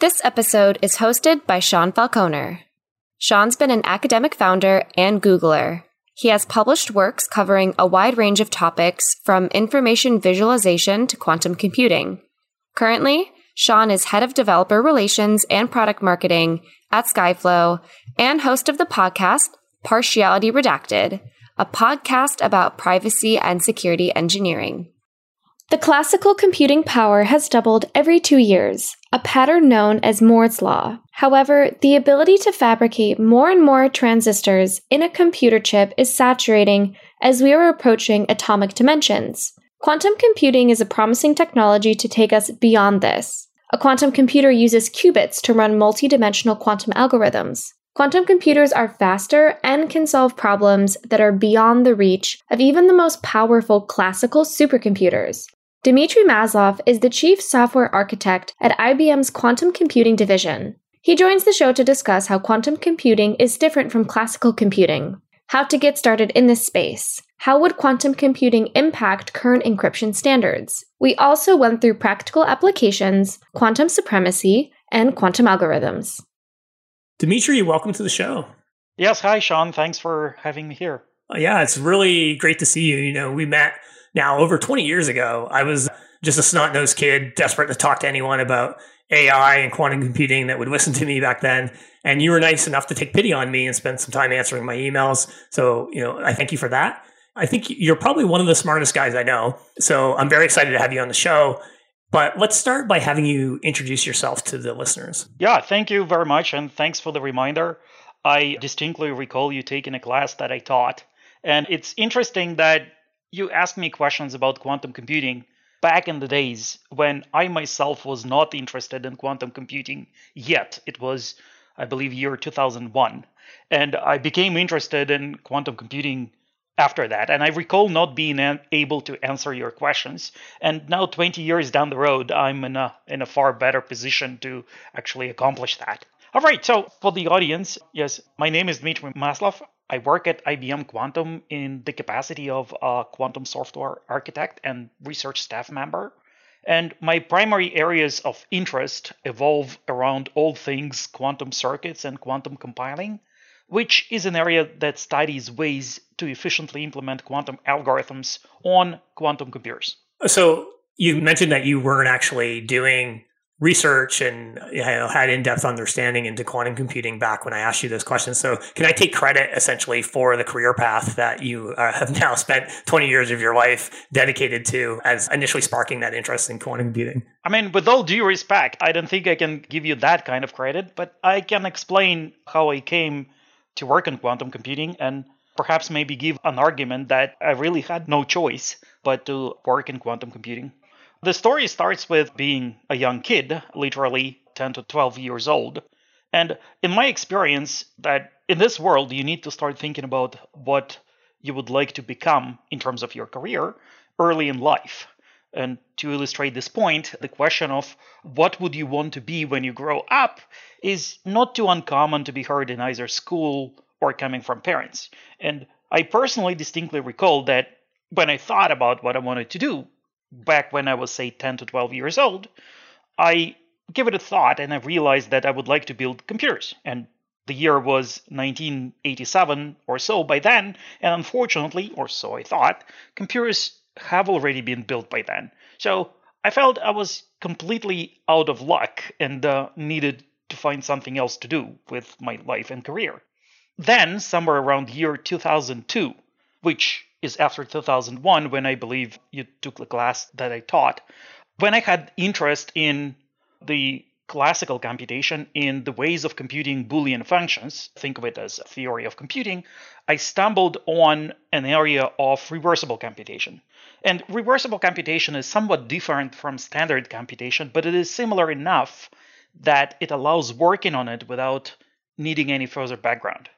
This episode is hosted by Sean Falconer. Sean's been an academic founder and Googler. He has published works covering a wide range of topics from information visualization to quantum computing. Currently, Sean is head of developer relations and product marketing at Skyflow and host of the podcast Partially Redacted, a podcast about privacy and security engineering. The classical computing power has doubled every two years, a pattern known as Moore's Law. However, the ability to fabricate more and more transistors in a computer chip is saturating as we are approaching atomic dimensions. Quantum computing is a promising technology to take us beyond this. A quantum computer uses qubits to run multidimensional quantum algorithms. Quantum computers are faster and can solve problems that are beyond the reach of even the most powerful classical supercomputers. Dmitry Maslov is the chief software architect at IBM's quantum computing division. He joins the show to discuss how quantum computing is different from classical computing, how to get started in this space, how would quantum computing impact current encryption standards. We also went through practical applications, quantum supremacy, and quantum algorithms. Dmitry, welcome to the show. Yes, hi Sean. Thanks for having me here. Uh, yeah, it's really great to see you. You know, we met now, over 20 years ago, I was just a snot nosed kid, desperate to talk to anyone about AI and quantum computing that would listen to me back then. And you were nice enough to take pity on me and spend some time answering my emails. So, you know, I thank you for that. I think you're probably one of the smartest guys I know. So I'm very excited to have you on the show. But let's start by having you introduce yourself to the listeners. Yeah, thank you very much. And thanks for the reminder. I distinctly recall you taking a class that I taught. And it's interesting that you asked me questions about quantum computing back in the days when I myself was not interested in quantum computing yet. It was, I believe, year 2001. And I became interested in quantum computing after that. And I recall not being able to answer your questions. And now, 20 years down the road, I'm in a, in a far better position to actually accomplish that. All right, so for the audience, yes, my name is Dmitry Maslov. I work at IBM Quantum in the capacity of a quantum software architect and research staff member. And my primary areas of interest evolve around all things quantum circuits and quantum compiling, which is an area that studies ways to efficiently implement quantum algorithms on quantum computers. So you mentioned that you weren't actually doing research and you know, had in-depth understanding into quantum computing back when I asked you those questions. So can I take credit essentially for the career path that you uh, have now spent 20 years of your life dedicated to as initially sparking that interest in quantum computing? I mean, with all due respect, I don't think I can give you that kind of credit, but I can explain how I came to work in quantum computing and perhaps maybe give an argument that I really had no choice but to work in quantum computing. The story starts with being a young kid, literally 10 to 12 years old. And in my experience, that in this world, you need to start thinking about what you would like to become in terms of your career early in life. And to illustrate this point, the question of what would you want to be when you grow up is not too uncommon to be heard in either school or coming from parents. And I personally distinctly recall that when I thought about what I wanted to do, back when I was, say, 10 to 12 years old, I gave it a thought and I realized that I would like to build computers. And the year was 1987 or so by then, and unfortunately, or so I thought, computers have already been built by then. So I felt I was completely out of luck and uh, needed to find something else to do with my life and career. Then, somewhere around year 2002, which is after 2001 when I believe you took the class that I taught. When I had interest in the classical computation in the ways of computing Boolean functions, think of it as a theory of computing, I stumbled on an area of reversible computation. And reversible computation is somewhat different from standard computation, but it is similar enough that it allows working on it without needing any further background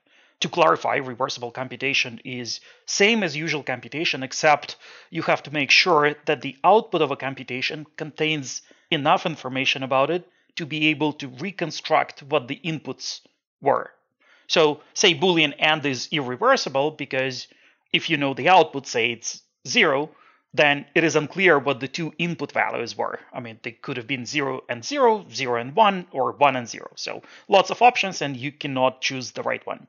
to clarify, reversible computation is same as usual computation, except you have to make sure that the output of a computation contains enough information about it to be able to reconstruct what the inputs were. So, say Boolean AND is irreversible because if you know the output, say it's zero, then it is unclear what the two input values were. I mean, they could have been 0 and 0, 0 and 1, or 1 and 0. So lots of options, and you cannot choose the right one.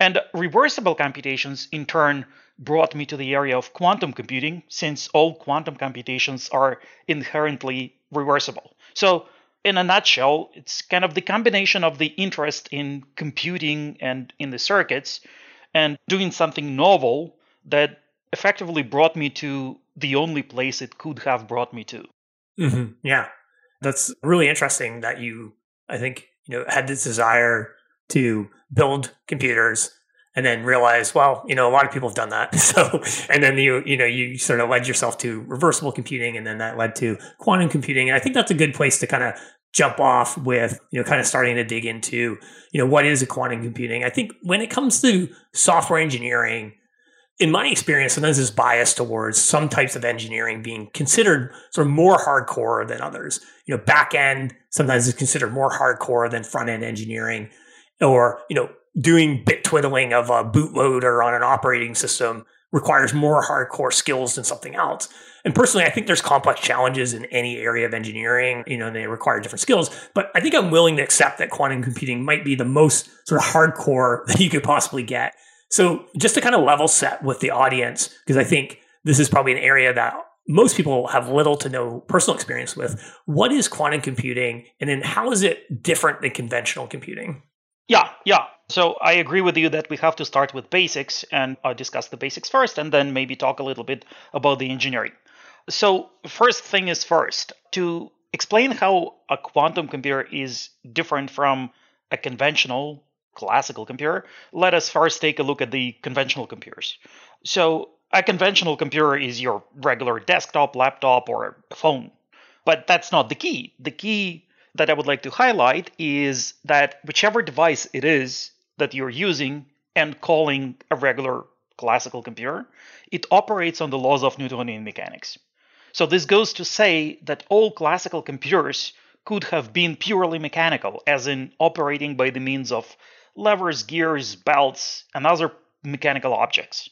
And reversible computations, in turn, brought me to the area of quantum computing, since all quantum computations are inherently reversible. So, in a nutshell, it's kind of the combination of the interest in computing and in the circuits and doing something novel that effectively brought me to the only place it could have brought me to. Mm-hmm. Yeah, that's really interesting that you, I think, you know, had this desire to build computers and then realize, well, you know, a lot of people have done that. So, and then you, you know, you sort of led yourself to reversible computing and then that led to quantum computing. And I think that's a good place to kind of jump off with, you know, kind of starting to dig into, you know, what is a quantum computing? I think when it comes to software engineering, in my experience, sometimes there's bias towards some types of engineering being considered sort of more hardcore than others. You know, back end sometimes is considered more hardcore than front end engineering, or you know, doing bit twiddling of a bootloader on an operating system requires more hardcore skills than something else. And personally, I think there's complex challenges in any area of engineering, you know, and they require different skills. But I think I'm willing to accept that quantum computing might be the most sort of hardcore that you could possibly get. So just to kind of level set with the audience, because I think this is probably an area that most people have little to no personal experience with. What is quantum computing? And then how is it different than conventional computing? Yeah, yeah. So I agree with you that we have to start with basics and uh, discuss the basics first, and then maybe talk a little bit about the engineering. So, first thing is first, to explain how a quantum computer is different from a conventional classical computer, let us first take a look at the conventional computers. So, a conventional computer is your regular desktop, laptop, or phone. But that's not the key. The key that I would like to highlight is that whichever device it is that you're using and calling a regular classical computer, it operates on the laws of Newtonian mechanics. So this goes to say that all classical computers could have been purely mechanical, as in operating by the means of levers, gears, belts, and other mechanical objects.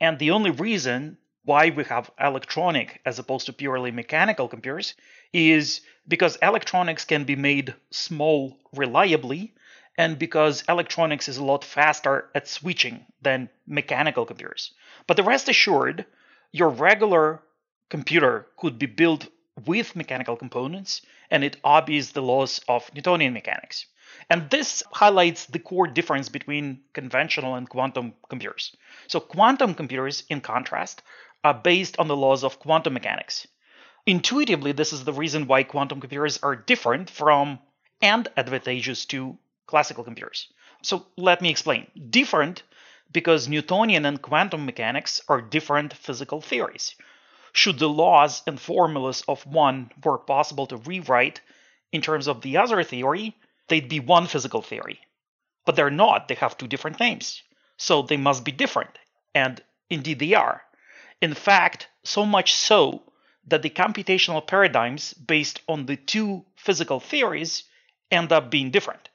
And the only reason why we have electronic as opposed to purely mechanical computers is because electronics can be made small reliably and because electronics is a lot faster at switching than mechanical computers. But the rest assured, your regular computer could be built with mechanical components and it obeys the laws of Newtonian mechanics. And this highlights the core difference between conventional and quantum computers. So, quantum computers, in contrast, are based on the laws of quantum mechanics. Intuitively, this is the reason why quantum computers are different from and advantageous to classical computers. So let me explain. Different because Newtonian and quantum mechanics are different physical theories. Should the laws and formulas of one were possible to rewrite in terms of the other theory, they'd be one physical theory. But they're not, they have two different names. So they must be different. And indeed they are. In fact, so much so that the computational paradigms based on the two physical theories end up being different.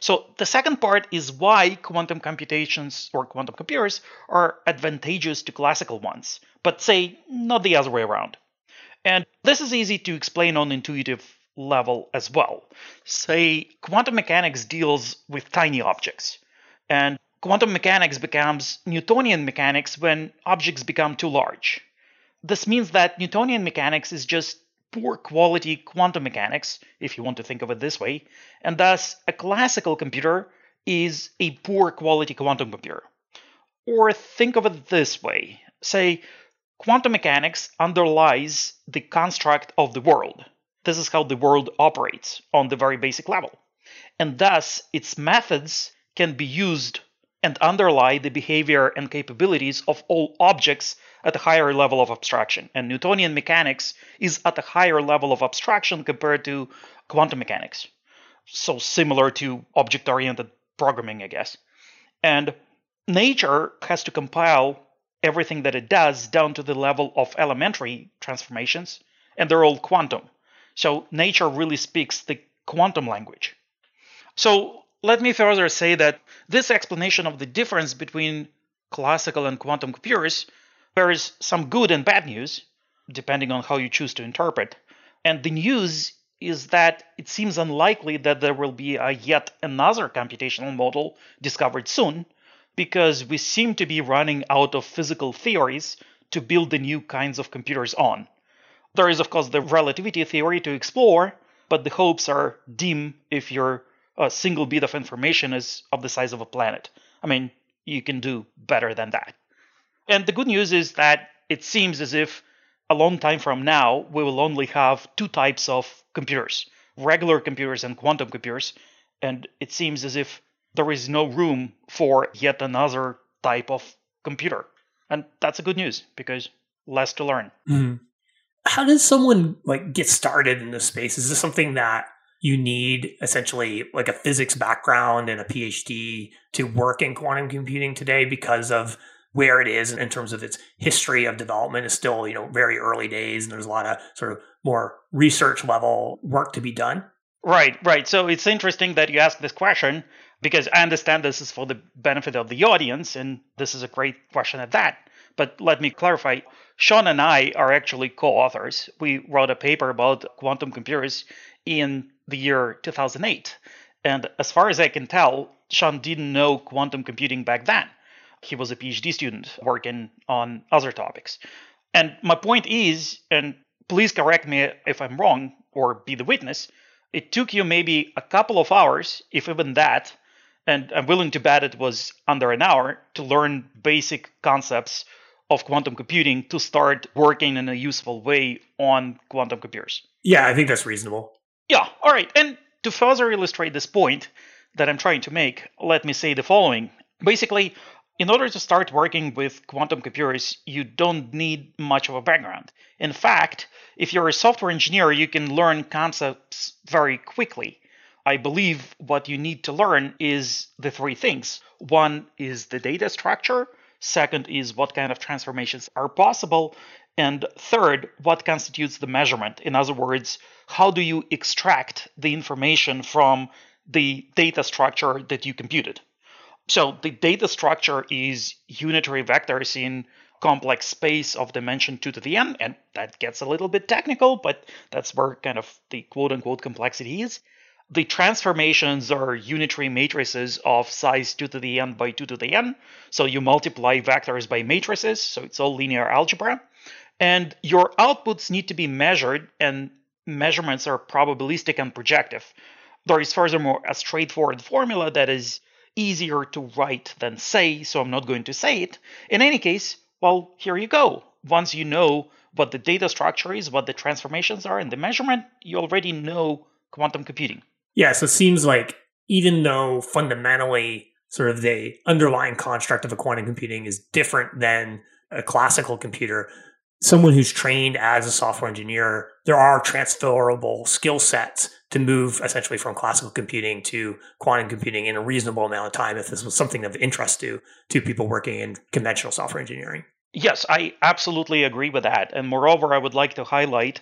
So the second part is why quantum computations or quantum computers are advantageous to classical ones, but say not the other way around. And this is easy to explain on intuitive level as well. Say quantum mechanics deals with tiny objects, and quantum mechanics becomes Newtonian mechanics when objects become too large. This means that Newtonian mechanics is just poor quality quantum mechanics, if you want to think of it this way, and thus a classical computer is a poor quality quantum computer. Or think of it this way say, quantum mechanics underlies the construct of the world. This is how the world operates on the very basic level. And thus, its methods can be used and underlie the behavior and capabilities of all objects at a higher level of abstraction. And Newtonian mechanics is at a higher level of abstraction compared to quantum mechanics. So similar to object oriented programming, I guess. And nature has to compile everything that it does down to the level of elementary transformations, and they're all quantum. So nature really speaks the quantum language. So let me further say that this explanation of the difference between classical and quantum computers There is some good and bad news, depending on how you choose to interpret. And the news is that it seems unlikely that there will be a yet another computational model discovered soon, because we seem to be running out of physical theories to build the new kinds of computers on. There is, of course, the relativity theory to explore, but the hopes are dim if your a single bit of information is of the size of a planet. I mean, you can do better than that. And the good news is that it seems as if a long time from now, we will only have two types of computers regular computers and quantum computers. And it seems as if there is no room for yet another type of computer. And that's a good news because less to learn. Mm-hmm. How does someone like get started in this space? Is this something that you need essentially like a physics background and a PhD to work in quantum computing today because of where it is in terms of its history of development is still, you know, very early days and there's a lot of sort of more research level work to be done. Right, right. So it's interesting that you ask this question because I understand this is for the benefit of the audience and this is a great question at that. But let me clarify. Sean and I are actually co-authors. We wrote a paper about quantum computers in the year 2008. And as far as I can tell, Sean didn't know quantum computing back then. He was a PhD student working on other topics. And my point is, and please correct me if I'm wrong or be the witness, it took you maybe a couple of hours, if even that, and I'm willing to bet it was under an hour to learn basic concepts of quantum computing to start working in a useful way on quantum computers. Yeah, I think that's reasonable. Yeah, all right. And to further illustrate this point that I'm trying to make, let me say the following. Basically, in order to start working with quantum computers, you don't need much of a background. In fact, if you're a software engineer, you can learn concepts very quickly. I believe what you need to learn is the three things. One is the data structure, second is what kind of transformations are possible, and third, what constitutes the measurement? In other words, how do you extract the information from the data structure that you computed? So the data structure is unitary vectors in complex space of dimension 2 to the n, and that gets a little bit technical, but that's where kind of the quote unquote complexity is. The transformations are unitary matrices of size 2 to the n by 2 to the n. So you multiply vectors by matrices, so it's all linear algebra. And your outputs need to be measured, and measurements are probabilistic and projective. There is furthermore a straightforward formula that is easier to write than say, so I'm not going to say it. In any case, well, here you go. Once you know what the data structure is, what the transformations are, and the measurement, you already know quantum computing. Yeah, so it seems like even though fundamentally sort of the underlying construct of a quantum computing is different than a classical computer, someone who's trained as a software engineer, there are transferable skill sets to move essentially from classical computing to quantum computing in a reasonable amount of time if this was something of interest to to people working in conventional software engineering. Yes, I absolutely agree with that. And moreover, I would like to highlight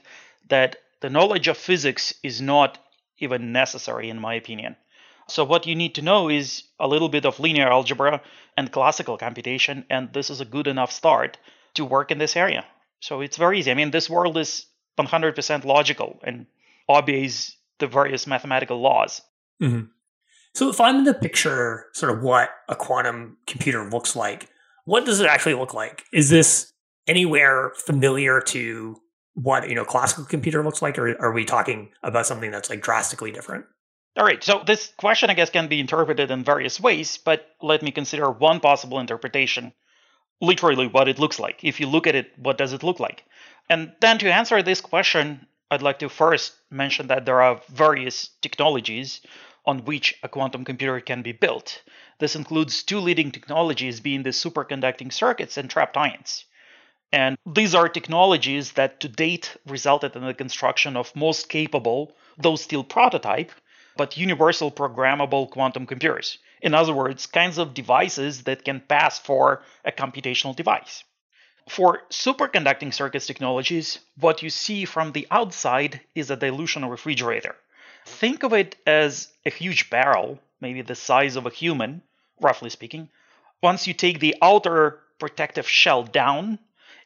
that the knowledge of physics is not even necessary in my opinion. So what you need to know is a little bit of linear algebra and classical computation and this is a good enough start to work in this area. So it's very easy. I mean, this world is 100% logical and obeys the various mathematical laws. Mm-hmm. So if I'm to picture sort of what a quantum computer looks like, what does it actually look like? Is this anywhere familiar to what you know classical computer looks like, or are we talking about something that's like drastically different? All right, so this question, I guess, can be interpreted in various ways, but let me consider one possible interpretation literally what it looks like. If you look at it, what does it look like? And then to answer this question, I'd like to first mention that there are various technologies on which a quantum computer can be built. This includes two leading technologies being the superconducting circuits and trapped ions. And these are technologies that to date resulted in the construction of most capable, though still prototype, but universal programmable quantum computers. In other words, kinds of devices that can pass for a computational device. For superconducting circuits technologies, what you see from the outside is a dilution refrigerator. Think of it as a huge barrel, maybe the size of a human, roughly speaking. Once you take the outer protective shell down,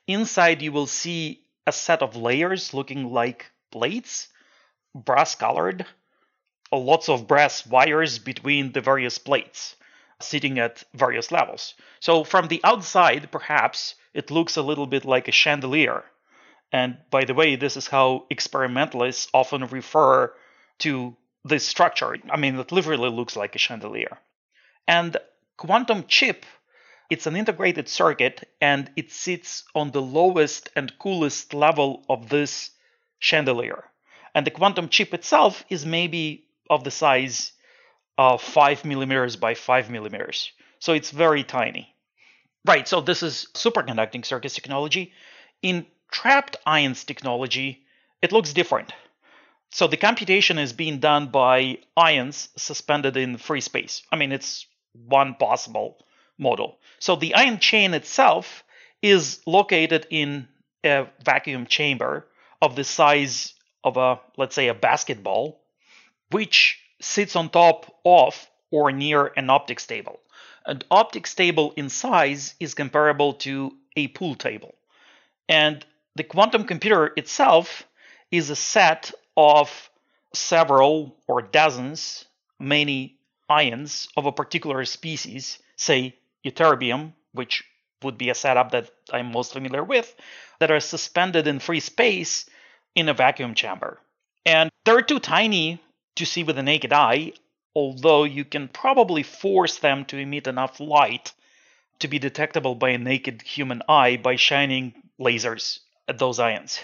Inside, you will see a set of layers looking like plates, brass colored, lots of brass wires between the various plates sitting at various levels. So from the outside, perhaps it looks a little bit like a chandelier. And by the way, this is how experimentalists often refer to this structure. I mean, it literally looks like a chandelier. And quantum chip, it's an integrated circuit and it sits on the lowest and coolest level of this chandelier. And the quantum chip itself is maybe of the size of 5 millimeters by 5 millimeters. So it's very tiny. Right, so this is superconducting circuits technology. In trapped ions technology, it looks different. So the computation is being done by ions suspended in free space. I mean, it's one possible model. So the ion chain itself is located in a vacuum chamber of the size of a, let's say, a basketball, which sits on top of or near an optics table. An optics table in size is comparable to a pool table. And the quantum computer itself is a set of several or dozens, many ions of a particular species, say ytterbium, which would be a setup that I'm most familiar with, that are suspended in free space in a vacuum chamber. And they're too tiny to see with the naked eye, although you can probably force them to emit enough light to be detectable by a naked human eye by shining lasers at those ions.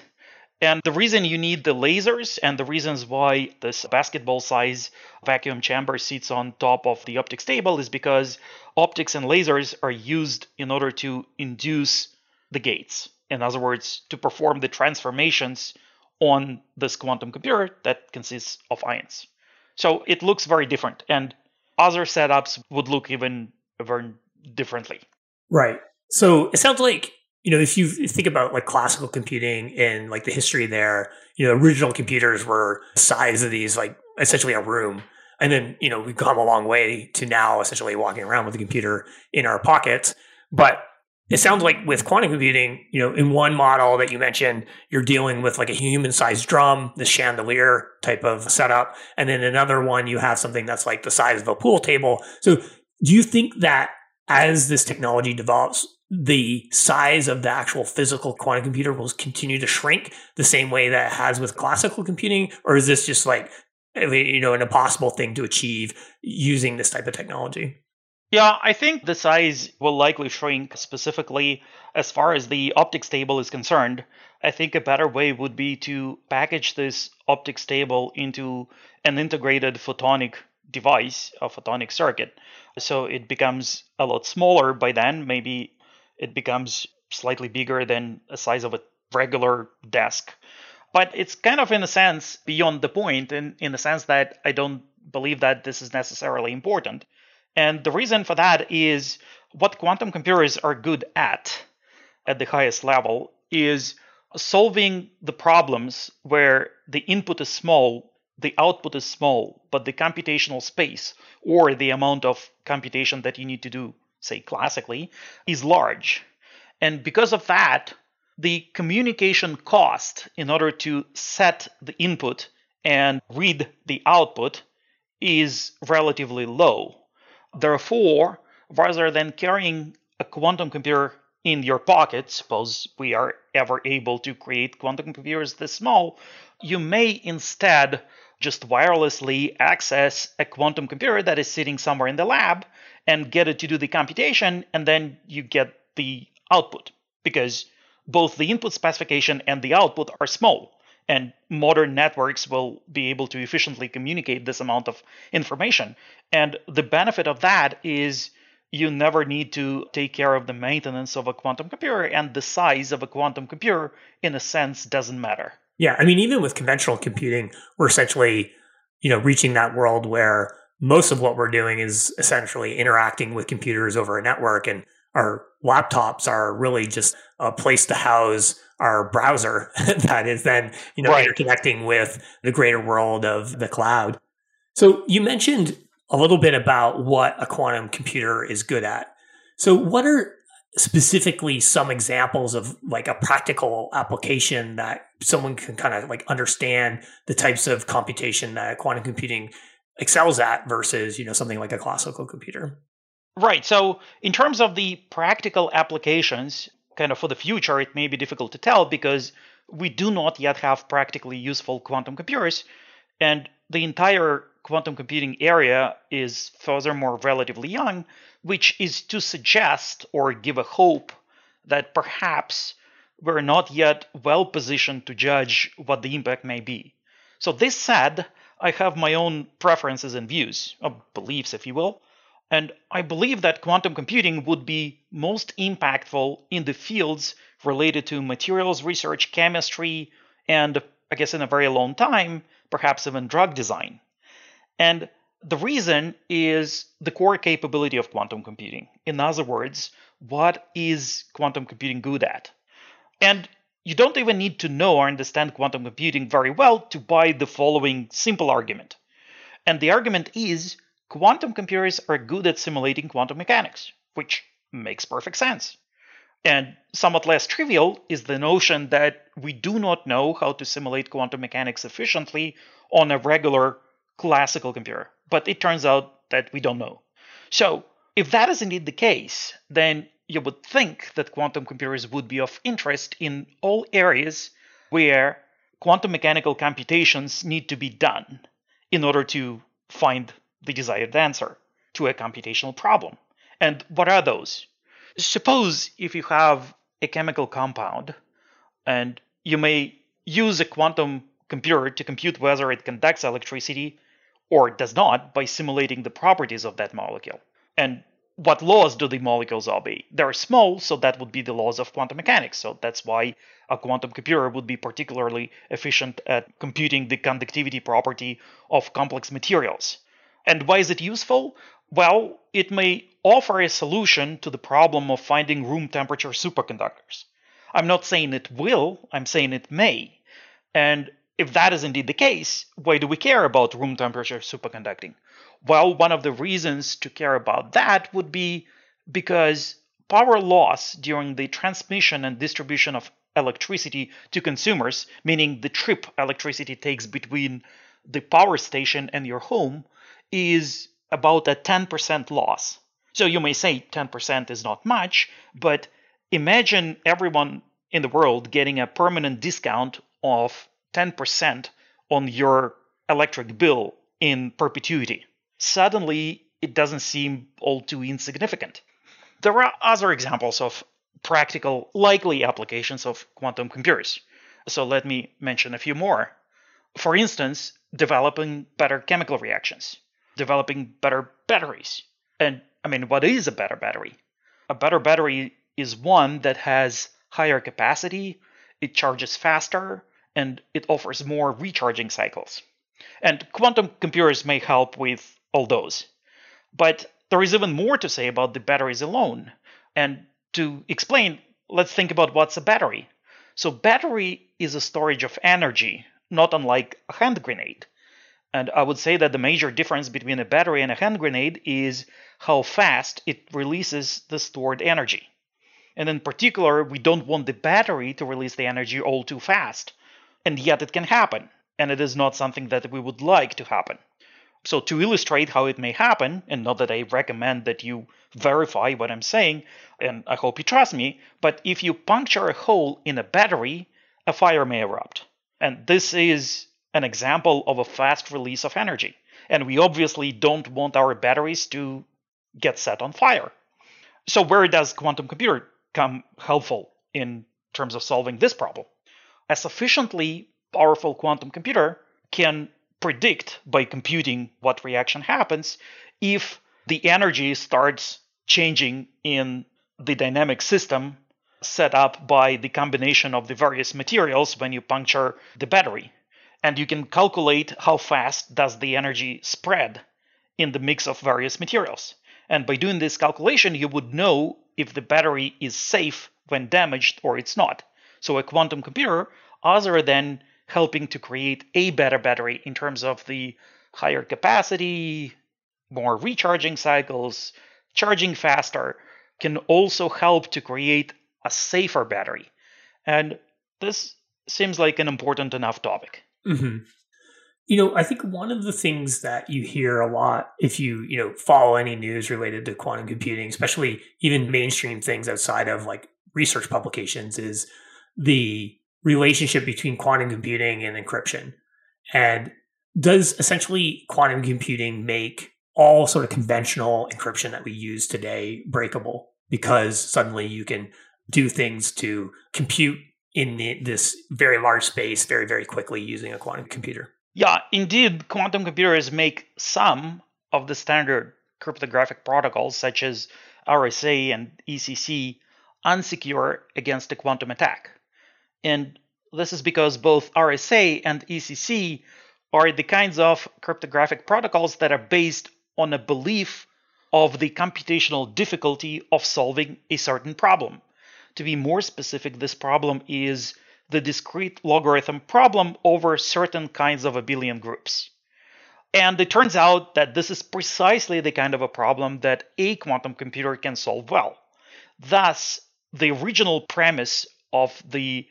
And the reason you need the lasers and the reasons why this basketball size vacuum chamber sits on top of the optics table is because optics and lasers are used in order to induce the gates. In other words, to perform the transformations on this quantum computer that consists of ions. So it looks very different, and other setups would look even very differently. Right. So it sounds like you know if you think about like classical computing and like the history there, you know, original computers were the size of these like essentially a room. And then, you know, we've come a long way to now essentially walking around with a computer in our pockets. But it sounds like with quantum computing, you know, in one model that you mentioned, you're dealing with like a human sized drum, the chandelier type of setup. And then another one, you have something that's like the size of a pool table. So do you think that as this technology develops, the size of the actual physical quantum computer will continue to shrink the same way that it has with classical computing? Or is this just like, you know, an impossible thing to achieve using this type of technology? Yeah, I think the size will likely shrink specifically as far as the optics table is concerned. I think a better way would be to package this optics table into an integrated photonic device, a photonic circuit. So it becomes a lot smaller by then. Maybe it becomes slightly bigger than the size of a regular desk. But it's kind of, in a sense, beyond the point, in, in the sense that I don't believe that this is necessarily important. And the reason for that is what quantum computers are good at at the highest level is solving the problems where the input is small, the output is small, but the computational space or the amount of computation that you need to do, say classically, is large. And because of that, the communication cost in order to set the input and read the output is relatively low. Therefore, rather than carrying a quantum computer in your pocket, suppose we are ever able to create quantum computers this small, you may instead just wirelessly access a quantum computer that is sitting somewhere in the lab and get it to do the computation, and then you get the output because both the input specification and the output are small and modern networks will be able to efficiently communicate this amount of information. And the benefit of that is you never need to take care of the maintenance of a quantum computer, and the size of a quantum computer, in a sense, doesn't matter. Yeah, I mean, even with conventional computing, we're essentially, you know, reaching that world where most of what we're doing is essentially interacting with computers over a network, and our laptops are really just a place to house our browser that is then you know right. interconnecting with the greater world of the cloud. So you mentioned a little bit about what a quantum computer is good at. So what are specifically some examples of like a practical application that someone can kind of like understand the types of computation that quantum computing excels at versus you know something like a classical computer right so in terms of the practical applications kind of for the future it may be difficult to tell because we do not yet have practically useful quantum computers and the entire quantum computing area is furthermore relatively young which is to suggest or give a hope that perhaps we're not yet well positioned to judge what the impact may be. So, this said, I have my own preferences and views, or beliefs, if you will, and I believe that quantum computing would be most impactful in the fields related to materials research, chemistry, and I guess in a very long time, perhaps even drug design. And the reason is the core capability of quantum computing. In other words, what is quantum computing good at? And you don't even need to know or understand quantum computing very well to buy the following simple argument. And the argument is quantum computers are good at simulating quantum mechanics, which makes perfect sense. And somewhat less trivial is the notion that we do not know how to simulate quantum mechanics efficiently on a regular classical computer but it turns out that we don't know. So, if that is indeed the case, then you would think that quantum computers would be of interest in all areas where quantum mechanical computations need to be done in order to find the desired answer to a computational problem. And what are those? Suppose if you have a chemical compound and you may use a quantum computer to compute whether it conducts electricity or does not by simulating the properties of that molecule. And what laws do the molecules obey? They're small, so that would be the laws of quantum mechanics. So that's why a quantum computer would be particularly efficient at computing the conductivity property of complex materials. And why is it useful? Well, it may offer a solution to the problem of finding room temperature superconductors. I'm not saying it will, I'm saying it may. And if that is indeed the case, why do we care about room temperature superconducting? Well, one of the reasons to care about that would be because power loss during the transmission and distribution of electricity to consumers, meaning the trip electricity takes between the power station and your home, is about a 10% loss. So you may say 10% is not much, but imagine everyone in the world getting a permanent discount of 10% on your electric bill in perpetuity. Suddenly, it doesn't seem all too insignificant. There are other examples of practical, likely applications of quantum computers. So let me mention a few more. For instance, developing better chemical reactions, developing better batteries. And I mean, what is a better battery? A better battery is one that has higher capacity, it charges faster, and it offers more recharging cycles. And quantum computers may help with all those. But there is even more to say about the batteries alone. And to explain, let's think about what's a battery. So, battery is a storage of energy, not unlike a hand grenade. And I would say that the major difference between a battery and a hand grenade is how fast it releases the stored energy. And in particular, we don't want the battery to release the energy all too fast and yet it can happen, and it is not something that we would like to happen. So, to illustrate how it may happen, and not that I recommend that you verify what I'm saying, and I hope you trust me, but if you puncture a hole in a battery, a fire may erupt. And this is an example of a fast release of energy. And we obviously don't want our batteries to get set on fire. So, where does quantum computer come helpful in terms of solving this problem? a sufficiently powerful quantum computer can predict by computing what reaction happens if the energy starts changing in the dynamic system set up by the combination of the various materials when you puncture the battery and you can calculate how fast does the energy spread in the mix of various materials and by doing this calculation you would know if the battery is safe when damaged or it's not so a quantum computer, other than helping to create a better battery in terms of the higher capacity, more recharging cycles, charging faster, can also help to create a safer battery. And this seems like an important enough topic. Mm-hmm. You know, I think one of the things that you hear a lot if you, you know, follow any news related to quantum computing, especially even mainstream things outside of like research publications, is the relationship between quantum computing and encryption. And does essentially quantum computing make all sort of conventional encryption that we use today breakable because suddenly you can do things to compute in the, this very large space very, very quickly using a quantum computer? Yeah, indeed, quantum computers make some of the standard cryptographic protocols, such as RSA and ECC, unsecure against a quantum attack. And this is because both RSA and ECC are the kinds of cryptographic protocols that are based on a belief of the computational difficulty of solving a certain problem. To be more specific, this problem is the discrete logarithm problem over certain kinds of abelian groups. And it turns out that this is precisely the kind of a problem that a quantum computer can solve well. Thus, the original premise of the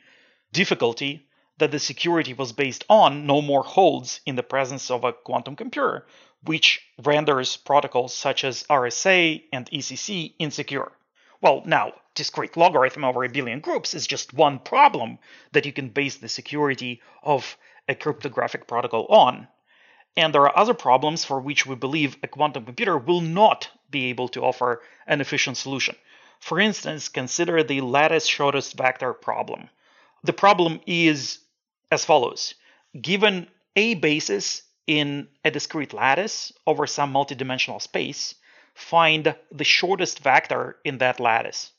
difficulty that the security was based on no more holds in the presence of a quantum computer, which renders protocols such as RSA and ECC insecure. Well, now, discrete logarithm over abelian groups is just one problem that you can base the security of a cryptographic protocol on. And there are other problems for which we believe a quantum computer will not be able to offer an efficient solution. For instance, consider the lattice shortest vector problem. The problem is as follows. Given a basis in a discrete lattice over some multidimensional space, find the shortest vector in that lattice.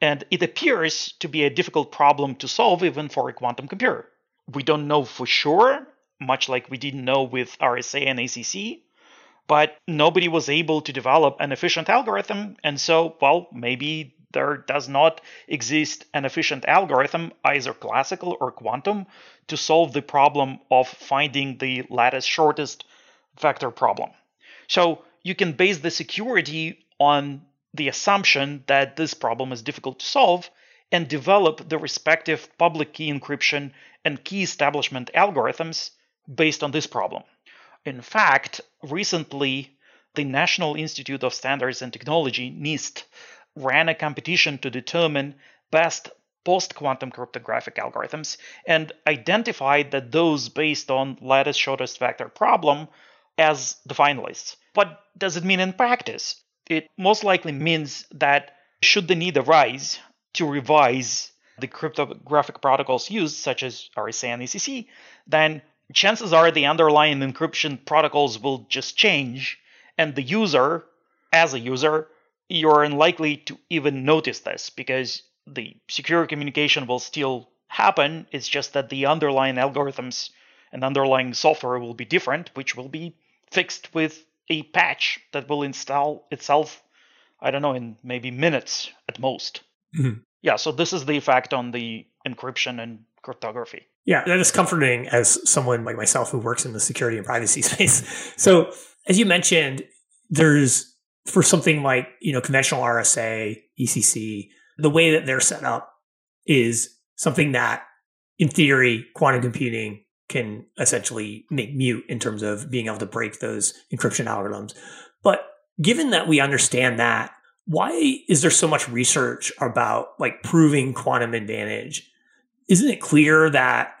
And it appears to be a difficult problem to solve even for a quantum computer. We don't know for sure, much like we didn't know with RSA and ECC, but nobody was able to develop an efficient algorithm. And so, well, maybe there does not exist an efficient algorithm, either classical or quantum, to solve the problem of finding the lattice shortest vector problem. So you can base the security on the assumption that this problem is difficult to solve and develop the respective public key encryption and key establishment algorithms based on this problem. In fact, recently, the National Institute of Standards and Technology, NIST, ran a competition to determine best post quantum cryptographic algorithms and identified that those based on lattice shortest vector problem as the finalists. What does it mean in practice? It most likely means that should the need arise to revise the cryptographic protocols used, such as RSA and ECC, then chances are the underlying encryption protocols will just change, and the user, as a user, you're unlikely to even notice this because the secure communication will still happen. It's just that the underlying algorithms and underlying software will be different, which will be fixed with a patch that will install itself, I don't know, in maybe minutes at most. Mm-hmm. Yeah, so this is the effect on the encryption and cryptography. Yeah, that is comforting as someone like myself who works in the security and privacy space. So, as you mentioned, there's for something like, you know, conventional RSA, ECC, the way that they're set up is something that in theory, quantum computing can essentially make mute in terms of being able to break those encryption algorithms. But given that we understand that, why is there so much research about like proving quantum advantage? Isn't it clear that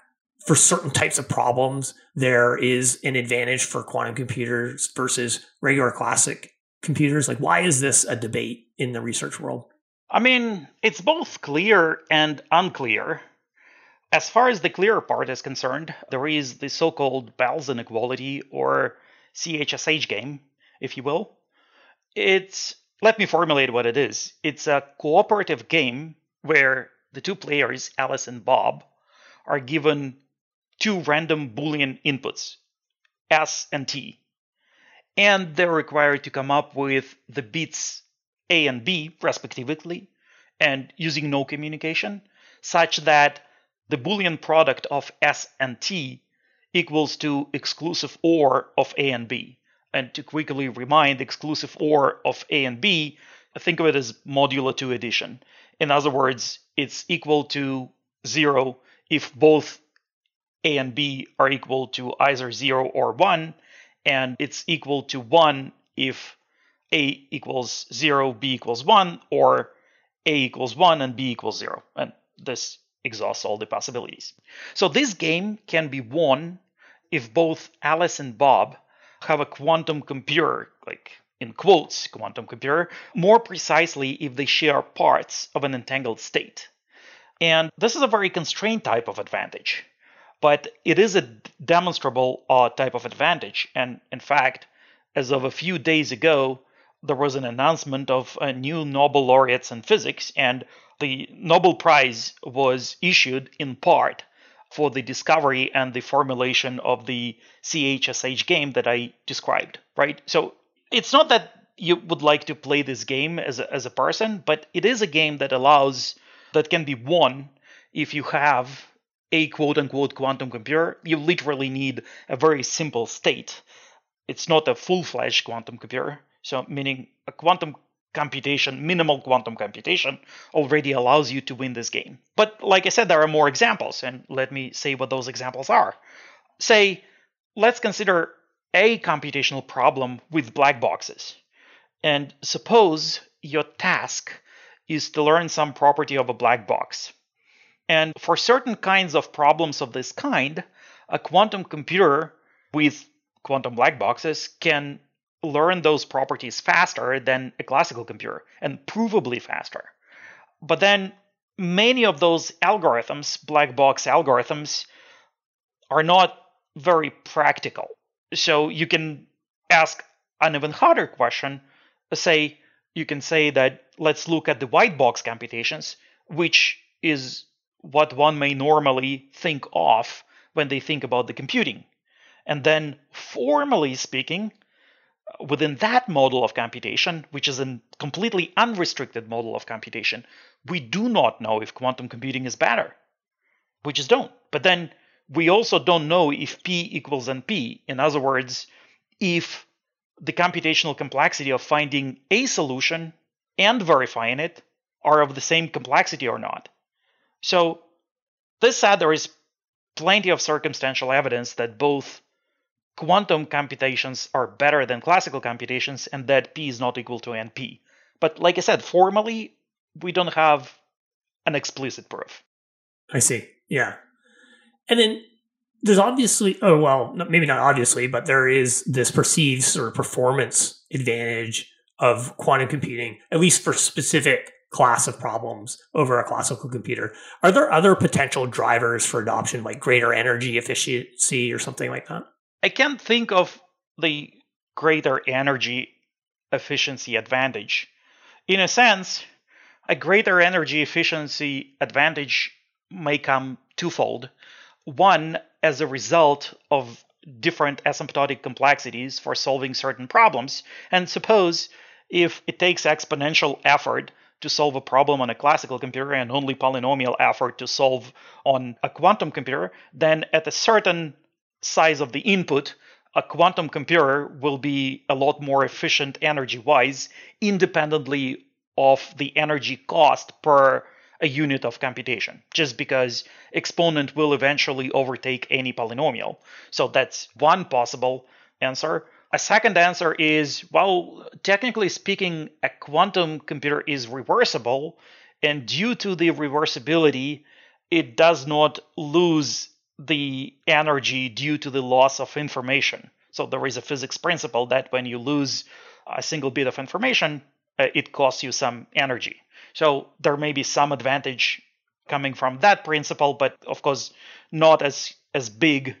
for certain types of problems, there is an advantage for quantum computers versus regular classic computers? Like, why is this a debate in the research world? I mean, it's both clear and unclear. As far as the clear part is concerned, there is the so called Bell's inequality or CHSH game, if you will. It's, let me formulate what it is. It's a cooperative game where the two players, Alice and Bob, are given two random Boolean inputs, S and T and they're required to come up with the bits A and B, respectively, and using no communication, such that the Boolean product of S and T equals to exclusive OR of A and B. And to quickly remind, exclusive OR of A and B think of it as modulo 2 addition. In other words, it's equal to 0 if both a and b are equal to either 0 or 1, and it's equal to 1 if a equals 0, b equals 1, or a equals 1 and b equals 0. And this exhausts all the possibilities. So this game can be won if both Alice and Bob have a quantum computer, like in quotes, quantum computer, more precisely if they share parts of an entangled state. And this is a very constrained type of advantage, but it is a demonstrable uh, type of advantage. And in fact, as of a few days ago, there was an announcement of a new Nobel laureates in physics, and the Nobel Prize was issued in part for the discovery and the formulation of the CHSH game that I described, right? So it's not that you would like to play this game as a, as a person, but it is a game that allows, that can be won if you have a quote unquote quantum computer. You literally need a very simple state. It's not a full fledged quantum computer. So, meaning a quantum computation, minimal quantum computation, already allows you to win this game. But like I said, there are more examples, and let me say what those examples are. Say, let's consider a computational problem with black boxes. And suppose your task is to learn some property of a black box. And for certain kinds of problems of this kind, a quantum computer with quantum black boxes can learn those properties faster than a classical computer, and provably faster. But then many of those algorithms, black box algorithms, are not very practical. So you can ask an even harder question. Say, you can say that let's look at the white box computations, which is what one may normally think of when they think about the computing. And then, formally speaking, within that model of computation, which is a completely unrestricted model of computation, we do not know if quantum computing is better. We just don't. But then we also don't know if P equals NP. In other words, if the computational complexity of finding a solution and verifying it are of the same complexity or not. So, this said, there is plenty of circumstantial evidence that both quantum computations are better than classical computations and that p is not equal to np. But like I said, formally, we don't have an explicit proof. I see. Yeah. And then there's obviously, oh, well, maybe not obviously, but there is this perceived sort of performance advantage of quantum computing, at least for specific class of problems over a classical computer. Are there other potential drivers for adoption, like greater energy efficiency or something like that? I can't think of the greater energy efficiency advantage. In a sense, a greater energy efficiency advantage may come twofold. One, as a result of different asymptotic complexities for solving certain problems. And suppose if it takes exponential effort to solve a problem on a classical computer and only polynomial effort to solve on a quantum computer, then at a certain size of the input, a quantum computer will be a lot more efficient energy wise, independently of the energy cost per a unit of computation, just because exponent will eventually overtake any polynomial. So that's one possible answer. A second answer is well, technically speaking, a quantum computer is reversible, and due to the reversibility, it does not lose the energy due to the loss of information. So there is a physics principle that when you lose a single bit of information, uh, it costs you some energy. So there may be some advantage coming from that principle, but of course not as as big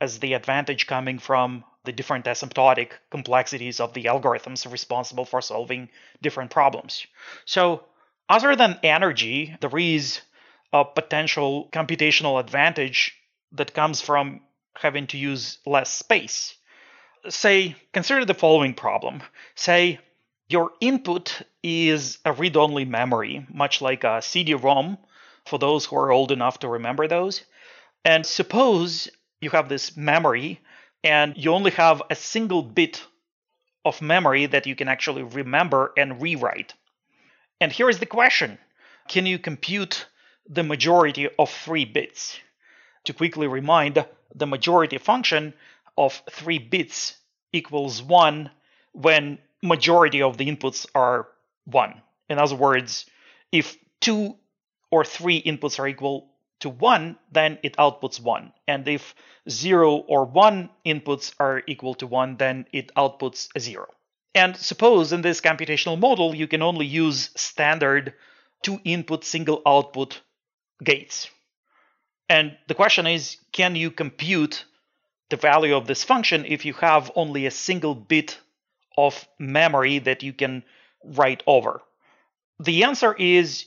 as the advantage coming from the different asymptotic complexities of the algorithms responsible for solving different problems. So other than energy, there is a potential computational advantage that comes from having to use less space. Say, consider the following problem. Say, your input is a read only memory, much like a CD ROM, for those who are old enough to remember those. And suppose you have this memory and you only have a single bit of memory that you can actually remember and rewrite. And here is the question Can you compute the majority of three bits? To quickly remind, the majority function of three bits equals one when majority of the inputs are one. In other words, if two or three inputs are equal to 1, then it outputs 1. And if 0 or 1 inputs are equal to 1, then it outputs a 0. And suppose in this computational model you can only use standard two input single output gates. And the question is can you compute the value of this function if you have only a single bit of memory that you can write over? The answer is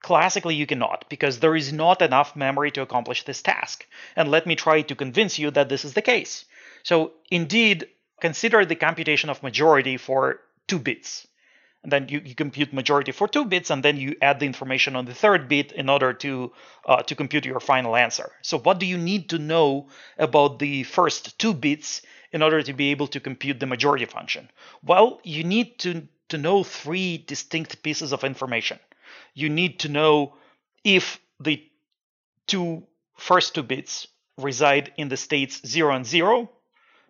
Classically, you cannot, because there is not enough memory to accomplish this task. And let me try to convince you that this is the case. So, indeed, consider the computation of majority for two bits. And then you, you compute majority for two bits, and then you add the information on the third bit in order to, uh, to compute your final answer. So, what do you need to know about the first two bits in order to be able to compute the majority function? Well, you need to, to know three distinct pieces of information you need to know if the two first two bits reside in the states 0 and 0,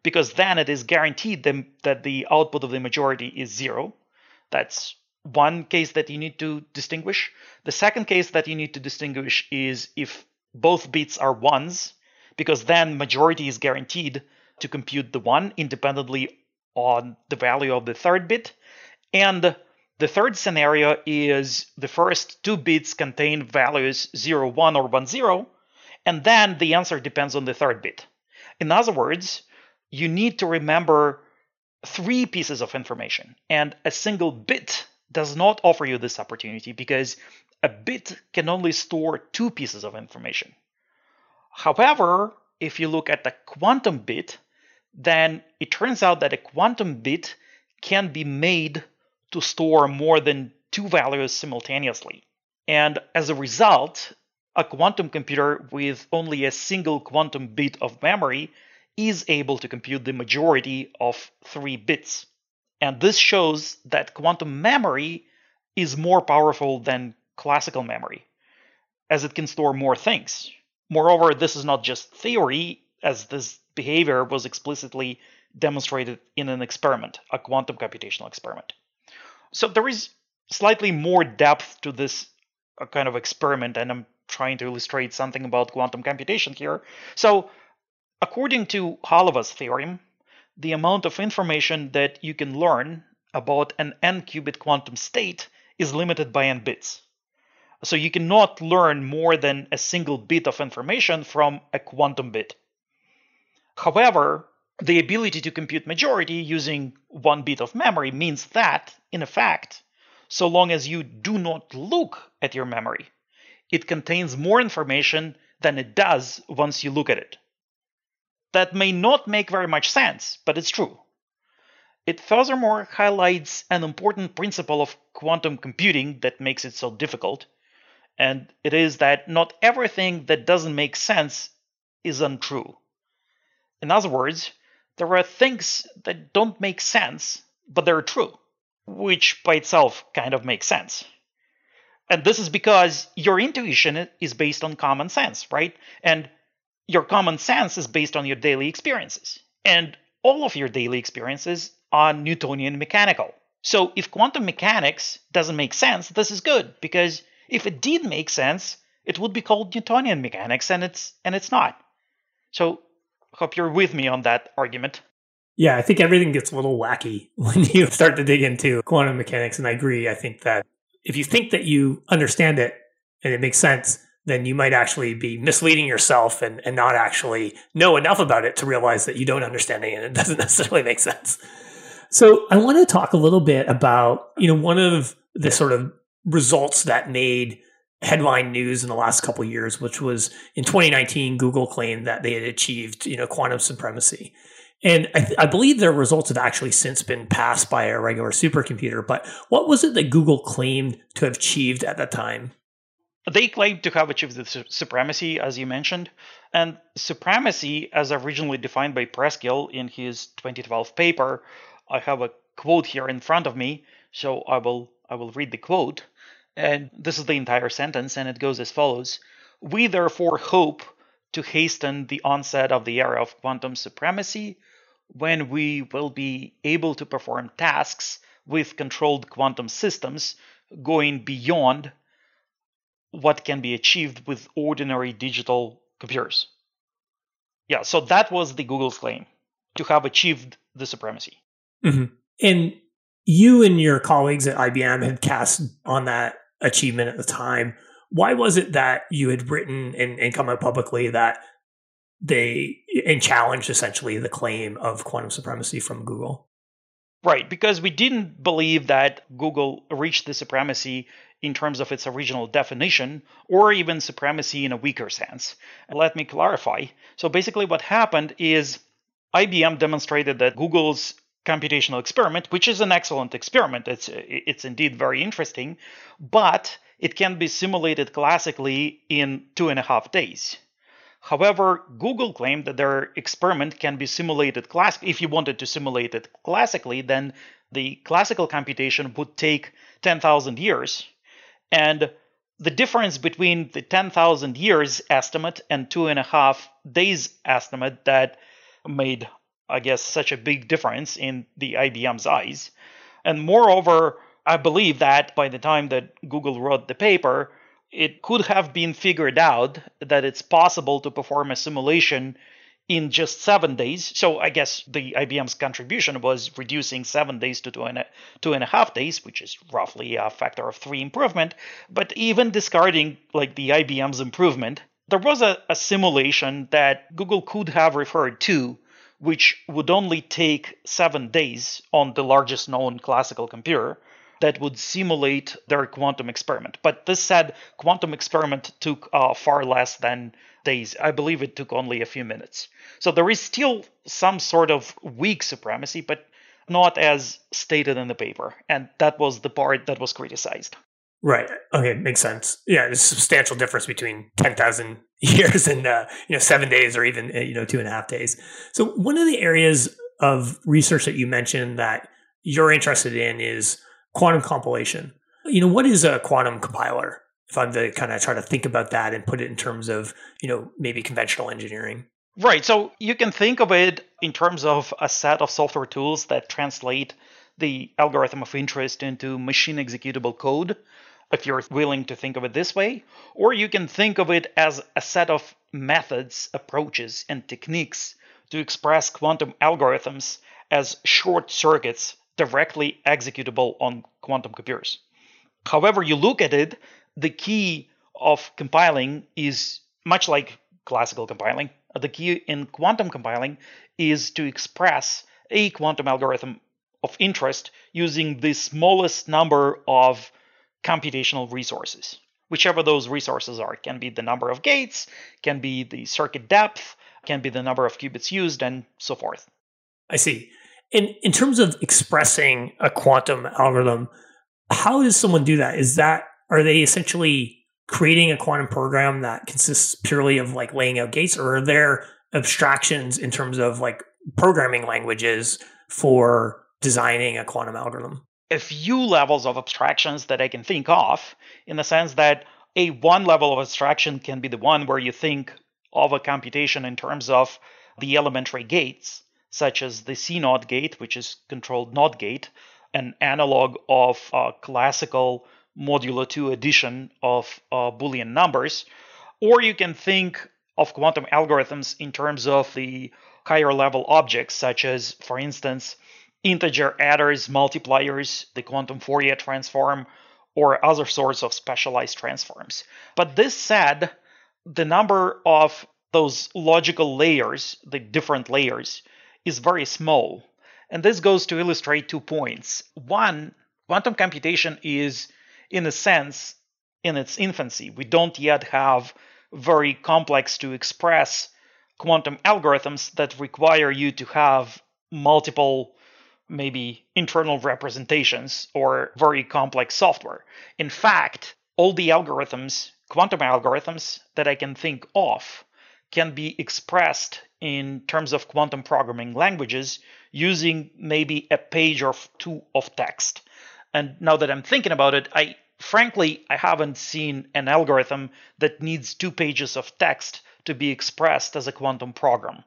because then it is guaranteed that the output of the majority is 0. That's one case that you need to distinguish. The second case that you need to distinguish is if both bits are ones, because then majority is guaranteed to compute the one independently on the value of the third bit. And the third scenario is the first two bits contain values 0, 1 or 1, 0, and then the answer depends on the third bit. In other words, you need to remember three pieces of information, and a single bit does not offer you this opportunity because a bit can only store two pieces of information. However, if you look at the quantum bit, then it turns out that a quantum bit can be made to store more than two values simultaneously. And as a result, a quantum computer with only a single quantum bit of memory is able to compute the majority of three bits. And this shows that quantum memory is more powerful than classical memory, as it can store more things. Moreover, this is not just theory, as this behavior was explicitly demonstrated in an experiment, a quantum computational experiment. So there is slightly more depth to this uh, kind of experiment, and I'm trying to illustrate something about quantum computation here. So, according to Holevo's theorem, the amount of information that you can learn about an n qubit quantum state is limited by n bits. So you cannot learn more than a single bit of information from a quantum bit. However, the ability to compute majority using one bit of memory means that, in effect, so long as you do not look at your memory, it contains more information than it does once you look at it. That may not make very much sense, but it's true. It furthermore highlights an important principle of quantum computing that makes it so difficult, and it is that not everything that doesn't make sense is untrue. In other words, there are things that don't make sense, but they're true, which by itself kind of makes sense. And this is because your intuition is based on common sense, right? And your common sense is based on your daily experiences. And all of your daily experiences are Newtonian mechanical. So if quantum mechanics doesn't make sense, this is good because if it did make sense, it would be called Newtonian mechanics and it's and it's not. So Hope you're with me on that argument. Yeah, I think everything gets a little wacky when you start to dig into quantum mechanics. And I agree. I think that if you think that you understand it and it makes sense, then you might actually be misleading yourself and, and not actually know enough about it to realize that you don't understand it and it doesn't necessarily make sense. So I want to talk a little bit about, you know, one of the sort of results that made headline news in the last couple years, which was in 2019, Google claimed that they had achieved, you know, quantum supremacy. And I, th- I, believe their results have actually since been passed by a regular supercomputer. But what was it that Google claimed to have achieved at that time? They claim to have achieved the su- supremacy, as you mentioned. And supremacy, as originally defined by Preskill in his 2012 paper, I have a quote here in front of me, so I will I will read the quote. And this is the entire sentence, and it goes as follows We therefore hope to hasten the onset of the era of quantum supremacy when we will be able to perform tasks with controlled quantum systems going beyond what can be achieved with ordinary digital computers. Yeah, so that was the Google's claim to have achieved the supremacy. Mm-hmm. And you and your colleagues at IBM had cast on that achievement at the time. Why was it that you had written and, and come out publicly that they and challenged essentially the claim of quantum supremacy from Google? Right, because we didn't believe that Google reached the supremacy in terms of its original definition, or even supremacy in a weaker sense. Let me clarify. So basically, what happened is IBM demonstrated that Google's computational experiment, which is an excellent experiment, it's it's indeed very interesting, but it can be simulated classically in two and a half days. However, Google claimed that their experiment can be simulated class. If you wanted to simulate it classically, then the classical computation would take 10,000 years. And the difference between the 10,000 years estimate and two and a half days estimate that made, I guess, such a big difference in the IBM's eyes. And moreover, I believe that by the time that Google wrote the paper, it could have been figured out that it's possible to perform a simulation in just seven days. So I guess the IBM's contribution was reducing seven days to two and a, two and a half days, which is roughly a factor of three improvement. But even discarding like the IBM's improvement, there was a, a simulation that Google could have referred to, which would only take seven days on the largest known classical computer that would simulate their quantum experiment. But this said, quantum experiment took uh, far less than days. I believe it took only a few minutes. So there is still some sort of weak supremacy, but not as stated in the paper. And that was the part that was criticized. Right. Okay, makes sense. Yeah, there's a substantial difference between ten thousand years and uh, you know seven days, or even you know two and a half days. So one of the areas of research that you mentioned that you're interested in is quantum compilation. You know, what is a quantum compiler? If I'm to kind of try to think about that and put it in terms of, you know, maybe conventional engineering. Right. So you can think of it in terms of a set of software tools that translate the algorithm of interest into machine executable code, if you're willing to think of it this way. Or you can think of it as a set of methods, approaches, and techniques to express quantum algorithms as short circuits directly executable on quantum computers. However, you look at it, the key of compiling is much like classical compiling. The key in quantum compiling is to express a quantum algorithm of interest using the smallest number of computational resources. Whichever those resources are, It can be the number of gates, can be the circuit depth, can be the number of qubits used, and so forth. I see. In in terms of expressing a quantum algorithm, how does someone do that? Is that are they essentially creating a quantum program that consists purely of like laying out gates, or are there abstractions in terms of like programming languages for designing a quantum algorithm? A few levels of abstractions that I can think of, in the sense that a one level of abstraction can be the one where you think of a computation in terms of the elementary gates such as the CNOT gate, which is controlled NOT gate, an analog of uh, classical modulo 2 addition of uh, Boolean numbers. Or you can think of quantum algorithms in terms of the higher level objects, such as, for instance, integer adders, multipliers, the quantum Fourier transform, or other sorts of specialized transforms. But this said, the number of those logical layers, the different layers, is very small. And this goes to illustrate two points. One, quantum computation is, in a sense, in its infancy. We don't yet have very complex to express quantum algorithms that require you to have multiple, maybe internal representations or very complex software. In fact, all the algorithms, quantum algorithms that I can think of, can be expressed in terms of quantum programming languages using maybe a page or two of text. And now that I'm thinking about it, I frankly I haven't seen an algorithm that needs two pages of text to be expressed as a quantum program.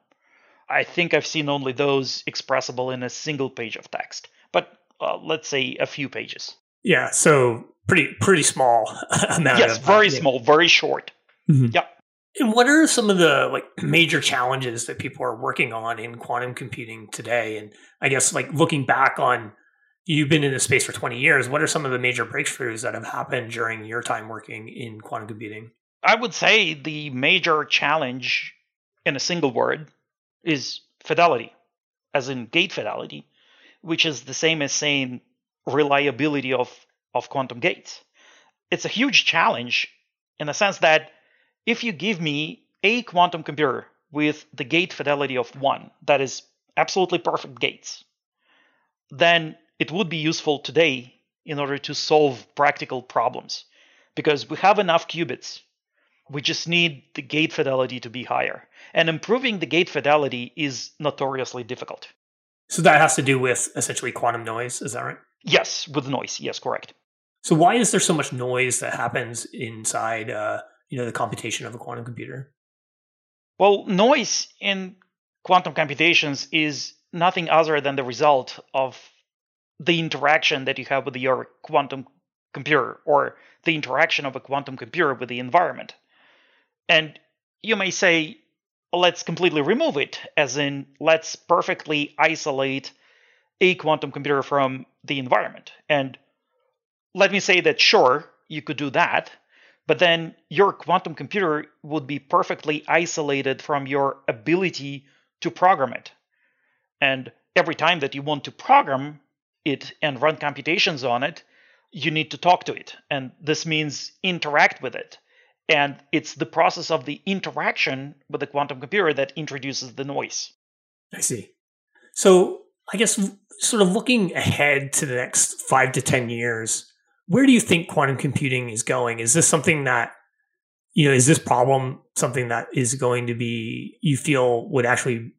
I think I've seen only those expressible in a single page of text, but uh, let's say a few pages. Yeah, so pretty pretty small amount. Yes, of, very small, very short. Mm-hmm. Yeah. And what are some of the like major challenges that people are working on in quantum computing today? And I guess like looking back on you've been in this space for 20 years, what are some of the major breakthroughs that have happened during your time working in quantum computing? I would say the major challenge in a single word is fidelity, as in gate fidelity, which is the same as saying reliability of, of quantum gates. It's a huge challenge in the sense that if you give me a quantum computer with the gate fidelity of one, that is absolutely perfect gates, then it would be useful today in order to solve practical problems because we have enough qubits. We just need the gate fidelity to be higher. And improving the gate fidelity is notoriously difficult. So that has to do with essentially quantum noise, is that right? Yes, with noise. Yes, correct. So why is there so much noise that happens inside uh, you know the computation of a quantum computer? Well, noise in quantum computations is nothing other than the result of the interaction that you have with your quantum computer or the interaction of a quantum computer with the environment. And you may say, let's completely remove it, as in, let's perfectly isolate a quantum computer from the environment. And let me say that, sure, you could do that, but then your quantum computer would be perfectly isolated from your ability to program it. And every time that you want to program it and run computations on it, you need to talk to it. And this means interact with it. And it's the process of the interaction with the quantum computer that introduces the noise. I see. So I guess sort of looking ahead to the next five to 10 years, where do you think quantum computing is going? Is this something that, you know, is this problem something that is going to be, you feel would actually,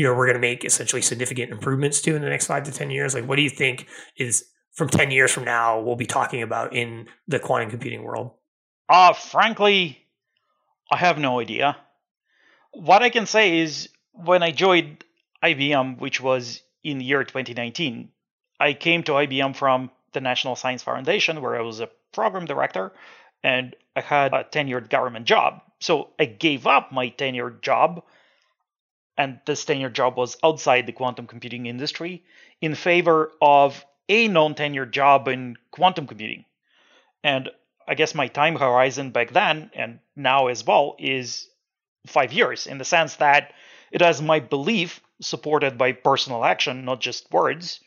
you know, we're going to make essentially significant improvements to in the next five to 10 years? Like, what do you think is from 10 years from now we'll be talking about in the quantum computing world? Uh, frankly, I have no idea. What I can say is when I joined IBM, which was in the year 2019, I came to IBM from the National Science Foundation, where I was a program director, and I had a tenured government job. So I gave up my tenured job, and this tenured job was outside the quantum computing industry, in favor of a non tenured job in quantum computing. And I guess my time horizon back then, and now as well, is five years in the sense that it has my belief supported by personal action, not just words,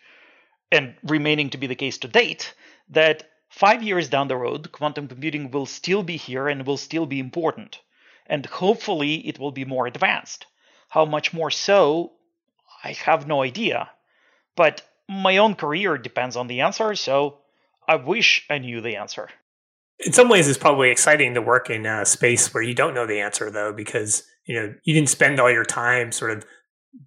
and remaining to be the case to date, that five years down the road, quantum computing will still be here and will still be important. And hopefully, it will be more advanced. How much more so, I have no idea. But my own career depends on the answer, so I wish I knew the answer. In some ways, it's probably exciting to work in a space where you don't know the answer, though, because you know you didn't spend all your time sort of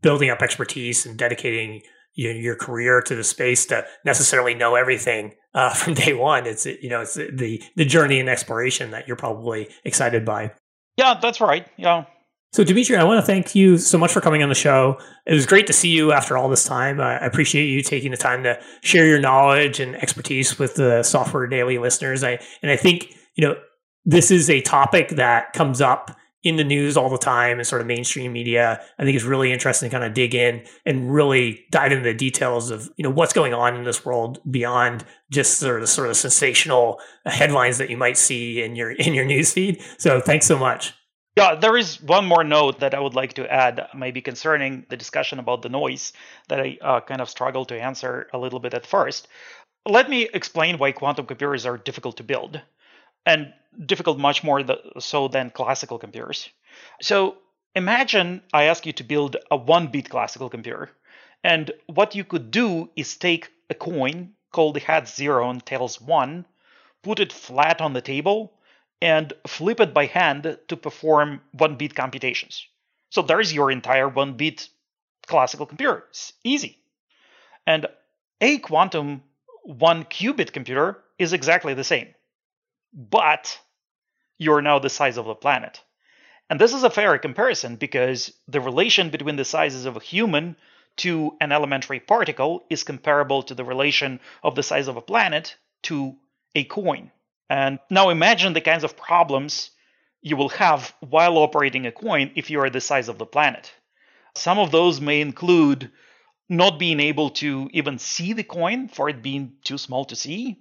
building up expertise and dedicating you know, your career to the space to necessarily know everything uh, from day one. It's you know it's the the journey and exploration that you're probably excited by. Yeah, that's right. Yeah. So Dmitry, I want to thank you so much for coming on the show. It was great to see you after all this time. I appreciate you taking the time to share your knowledge and expertise with the Software Daily listeners. I and I think you know this is a topic that comes up in the news all the time and sort of mainstream media. I think it's really interesting to kind of dig in and really dive into the details of you know what's going on in this world beyond just sort of sort of sensational headlines that you might see in your in your news feed. So thanks so much. Yeah, there is one more note that I would like to add, maybe concerning the discussion about the noise that I uh, kind of struggled to answer a little bit at first. Let me explain why quantum computers are difficult to build and difficult much more so than classical computers. So imagine I ask you to build a one bit classical computer. And what you could do is take a coin called the head zero and tails one, put it flat on the table, and flip it by hand to perform one bit computations. So there's your entire one bit classical computer. It's easy. And a quantum one qubit computer is exactly the same. But you're now the size of the planet. And this is a fair comparison because the relation between the sizes of a human to an elementary particle is comparable to the relation of the size of a planet to a coin. And now imagine the kinds of problems you will have while operating a coin if you are the size of the planet. Some of those may include not being able to even see the coin for it being too small to see,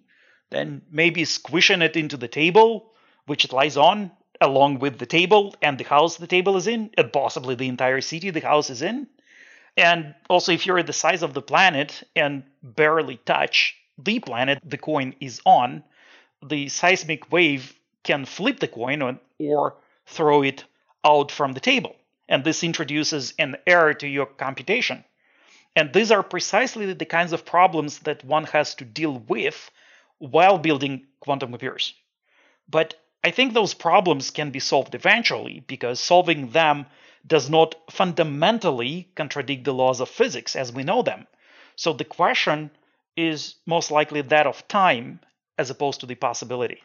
then maybe squishing it into the table which it lies on, along with the table and the house the table is in, and possibly the entire city the house is in. And also, if you're the size of the planet and barely touch the planet the coin is on, the seismic wave can flip the coin or, throw it out from the table. And this introduces an error to your computation. And these are precisely the kinds of problems that one has to deal with while building quantum computers. But I think those problems can be solved eventually because solving them does not fundamentally contradict the laws of physics as we know them. So the question is most likely that of time as opposed to the possibility.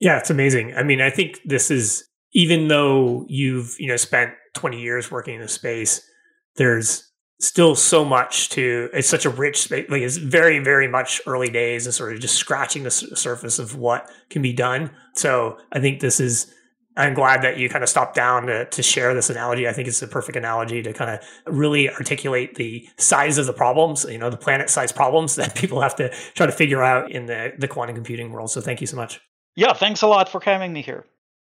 Yeah, it's amazing. I mean, I think this is even though you've, you know, spent 20 years working in the space, there's still so much to it's such a rich space like it's very very much early days and sort of just scratching the surface of what can be done so i think this is i'm glad that you kind of stopped down to, to share this analogy. I think it's a perfect analogy to kind of really articulate the size of the problems you know the planet size problems that people have to try to figure out in the, the quantum computing world. So thank you so much. Yeah thanks a lot for having me here